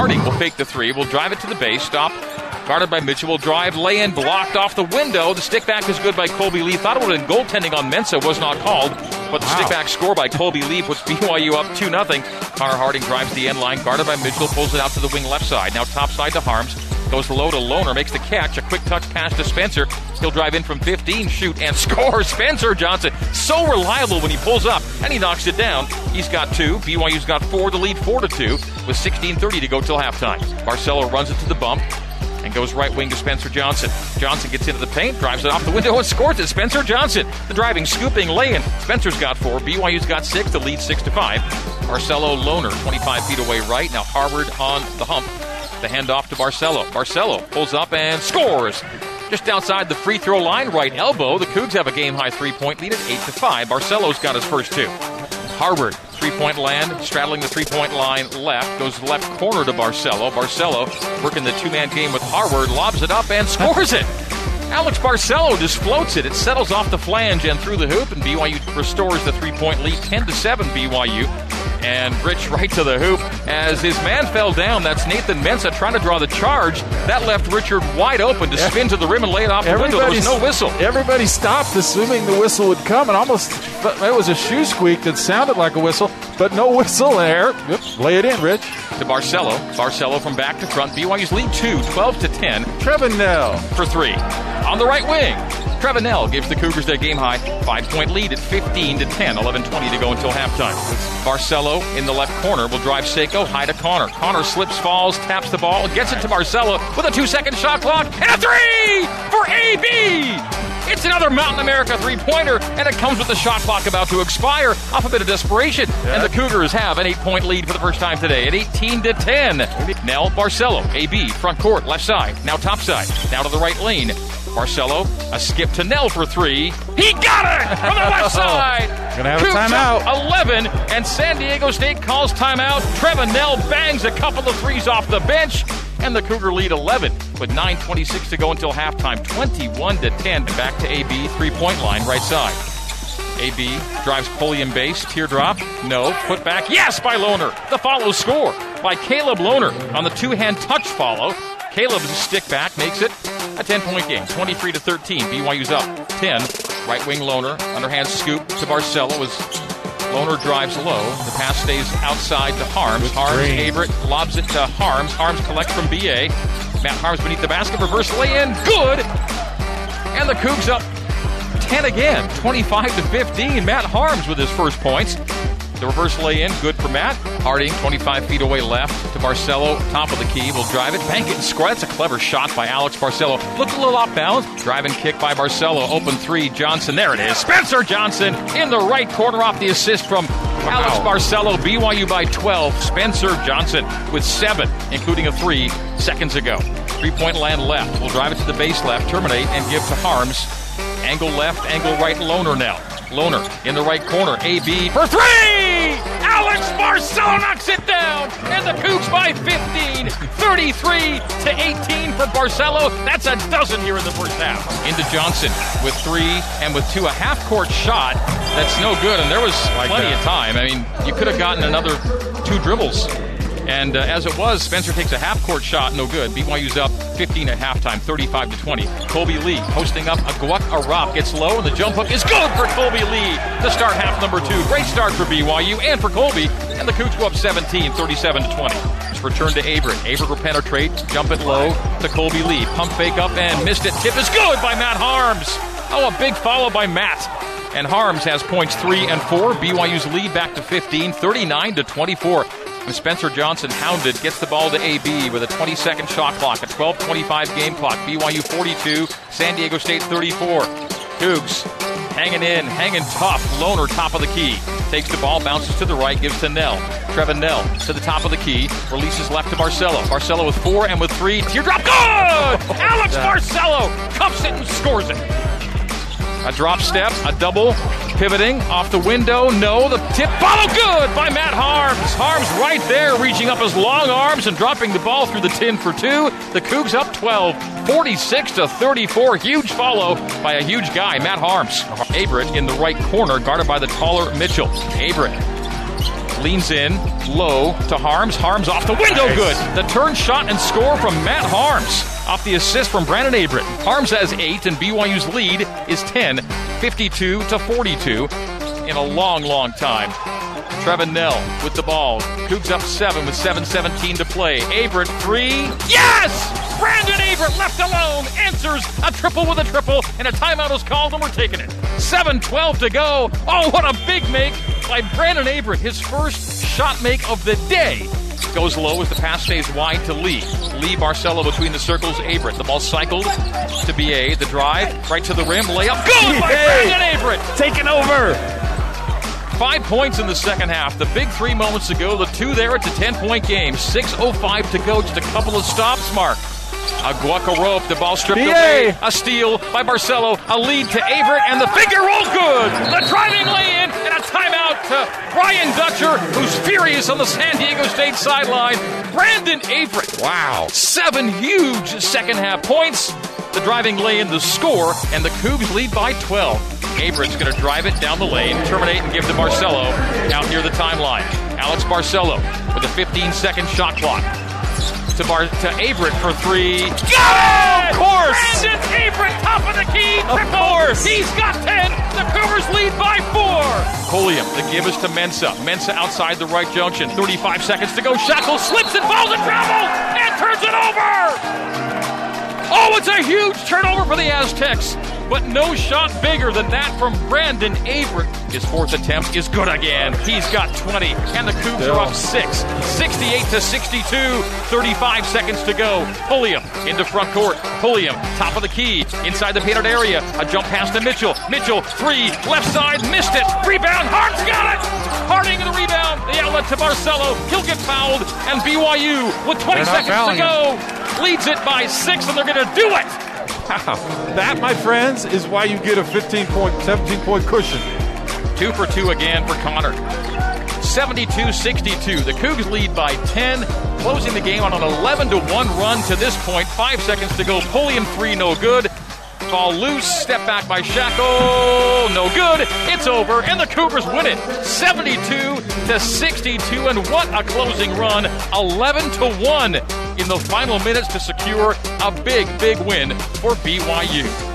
Harding will fake the three, will drive it to the base, stop. Guarded by Mitchell, will drive, lay in, blocked off the window. The stick back is good by Kolby Lee. Thought it would have been goaltending on Mensah, was not called. But the Wow. stick back score by Kolby Lee puts BYU up 2 0. Connor Harding drives the end line, guarded by Mitchell, pulls it out to the wing left side. Now top side to Haarms. Goes low to Lohner, makes the catch. A quick touch pass to Spencer. He'll drive in from 15, shoot, and score. Spencer Johnson, so reliable when he pulls up, and he knocks it down. He's got two. BYU's got four to lead 4 to 2, with 16.30 to go till halftime. Barcelo runs it to the bump and goes right wing to Spencer Johnson. Johnson gets into the paint, drives it off the window, and scores it. Spencer Johnson, the driving, scooping, laying. Spencer's got four. BYU's got six. The lead six to five. Barcelo Lohner, 25 feet away right. Now Harward on the hump. The handoff to Barcelo. Barcelo pulls up and scores. Just outside the free throw line, right elbow. The Cougs have a game high three point lead at eight to five. Barcelo's got his first two. Harward, three point land, straddling the three point line left, goes left corner to Barcelo. Barcelo working the two man game with Harward, lobs it up and scores it. Alex Barcelo just floats it. It settles off the flange and through the hoop, and BYU restores the three point lead 10 to 7 BYU. And Rich right to the hoop as his man fell down. That's Nathan Mensah trying to draw the charge. That left Richard wide open to spin to the rim and lay it off the window. There was no whistle. Everybody stopped, assuming the whistle would come, and almost it was a shoe squeak that sounded like a whistle, but no whistle there. Yep, lay it in, Rich. To Barcelo. Barcelo from back to front. BYU's lead two, 12 to 10. Trevin Knell. for three. On the right wing, Trevin Knell gives the Cougars their game high five point lead at 15 to 10, 11 20 to go until halftime. Barcelo in the left corner will drive Seiko high to Connor. Connor slips, falls, taps the ball, gets it to Barcelo with a two second shot clock and a three for AB. It's another Mountain America three pointer, and it comes with the shot clock about to expire off a bit of desperation. And the Cougars have an eight point lead for the first time today at 18 to 10. Knell Barcelo, AB, front court, left side, now top side, now to the right lane. Barcelo, a skip to Knell for three. He got it from the left side. Gonna have a Cougs timeout. 11, and San Diego State calls timeout. Trevin Knell bangs a couple of threes off the bench, and the Cougar lead 11 with 9:26 to go until halftime. 21 to 10. Back to AB three-point line, right side. AB drives Pulliam base, teardrop, no, put back, yes, by Lohner. The follow score by Caleb Lohner on the two-hand touch follow. Caleb's stick back makes it a 10-point game, 23 to 13. BYU's up 10. Right wing Lohner, underhand scoop to Barcelo as Lohner drives low. The pass stays outside to Haarms. Haarms, green. Averette lobs it to Haarms. Haarms collects from BA. Matt Haarms beneath the basket, reverse lay in, good. And the Cougs up 10 again, 25 to 15. Matt Haarms with his first points. The reverse lay in, good for Matt. Harding, 25 feet away left to Barcelo, top of the key, will drive it, bank it, and score. That's a clever shot by Alex Barcelo. Look a little off balance. Driving kick by Barcelo, open three. Johnson, there it is. Spencer Johnson in the right corner off the assist from Alex Barcelo. BYU by 12. Spencer Johnson with seven, including a three seconds ago. Three point land left. We'll drive it to the base left, terminate, and give to Haarms. Angle left, angle right, Lohner now. Lohner in the right corner. AB for three! Alex Barcelo knocks it down! And the Cougs by 15. 33 to 18 for Barcelo. That's a dozen here in the first half. Into Johnson with three and with two. A half court shot that's no good. And there was plenty that. of time. I mean, you could have gotten another two dribbles. And uh, as it was, Spencer takes a half court shot, no good. BYU's up 15 at halftime, 35 to 20. Kolby Lee posting up a Aguek Arop gets low, and the jump hook is good for Kolby Lee to start half number two. Great start for BYU and for Kolby, and the Cougs go up 17, 37 to 20. It's returned to Averette. Averette will penetrate, jump it low to Kolby Lee. Pump fake up and missed it. Tip is good by Matt Haarms. Oh, a big follow by Matt. And Haarms has points three and four. BYU's lead back to 15, 39 to 24. And Spencer Johnson hounded, gets the ball to AB with a 20 second shot clock, a 12 25 game clock. BYU 42, San Diego State 34. Cougs hanging in, hanging tough. Lohner, top of the key. Takes the ball, bounces to the right, gives to Knell. Trevin Knell to the top of the key, releases left to Barcelo. Barcelo with four and with three. Teardrop, good! Alex Barcelo cups it and scores it. A drop step, a double, pivoting off the window. No, the tip follow good by Matt Haarms. Haarms right there, reaching up his long arms and dropping the ball through the tin for two. The Cougs up 12, 46 to 34. Huge follow by a huge guy, Matt Haarms. Averette in the right corner, guarded by the taller Mitchell. Averette Leans in, low to Haarms. Haarms off the window, Nice. good. The turn shot and score from Matt Haarms. Off the assist from Brandon Averette. Haarms has eight, and BYU's lead is 10, 52 to 42 in a long, long time. Trevin Knell with the ball. Cougs up seven with 7.17 to play. Averette three. Yes! Brandon Averette left alone answers a triple with a triple, and a timeout is called, and we're taking it. 7.12 to go. Oh, what a big make by Brandon Averette. His first shot make of the day. Goes low as the pass stays wide to Lee. Lee Barcelo between the circles. Averette. The ball cycled to BA. The drive right to the rim. Layup. Good by Hey! Brandon Averette. Taking over. Five points in the second half. The big three moments ago, the two there. It's a 10 point game. 6.05 to go. Just a couple of stops, Mark. A Guaca rope, the ball stripped BA. away. A steal by Barcelo. A lead to Averette, and the finger roll good. The driving lay in, timeout to Brian Dutcher, who's furious on the San Diego State sideline. Brandon Averette. Wow. Seven huge second half points. The driving lay in the score, and the Cougs lead by 12. Averette's going to drive it down the lane, terminate, and give to Barcelo out near the timeline. Alex Barcelo with a 15 second shot clock. To Bar to Averette for three. Got it! Of course! Brandon Averette, top of the key. Of triple. course! He's got 10. The Cougars lead by four. Pulliam, the give is to Mensah. Mensah outside the right junction. 35 seconds to go. Schakel slips and falls in trouble and turns it over. Oh, it's a huge turnover for the Aztecs, but no shot bigger than that from Brandon Averette. His fourth attempt is good again. He's got 20, and the Cougs are up six, 68 to 62. 35 seconds to go. Pulliam into front court. Pulliam, top of the key, inside the painted area. A jump pass to Mitchell. Mitchell, three, left side, missed it. Rebound, Hart's got it. Harding the rebound. The outlet to Barcelo. He'll get fouled, and BYU with 20 seconds to go leads it by six, and they're going to do it. That, my friends, is why you get a 15 point, 17 point cushion. Two for two again for Connor. 72 62. The Cougs lead by 10, closing the game on an 11 to 1 run to this point. Five seconds to go. Pulliam three, no good. Ball loose, step back by Schakel, no good. It's over, and the Cougars win it 72 to 62. And what a closing run! 11 to 1 in the final minutes to secure a big, big win for BYU.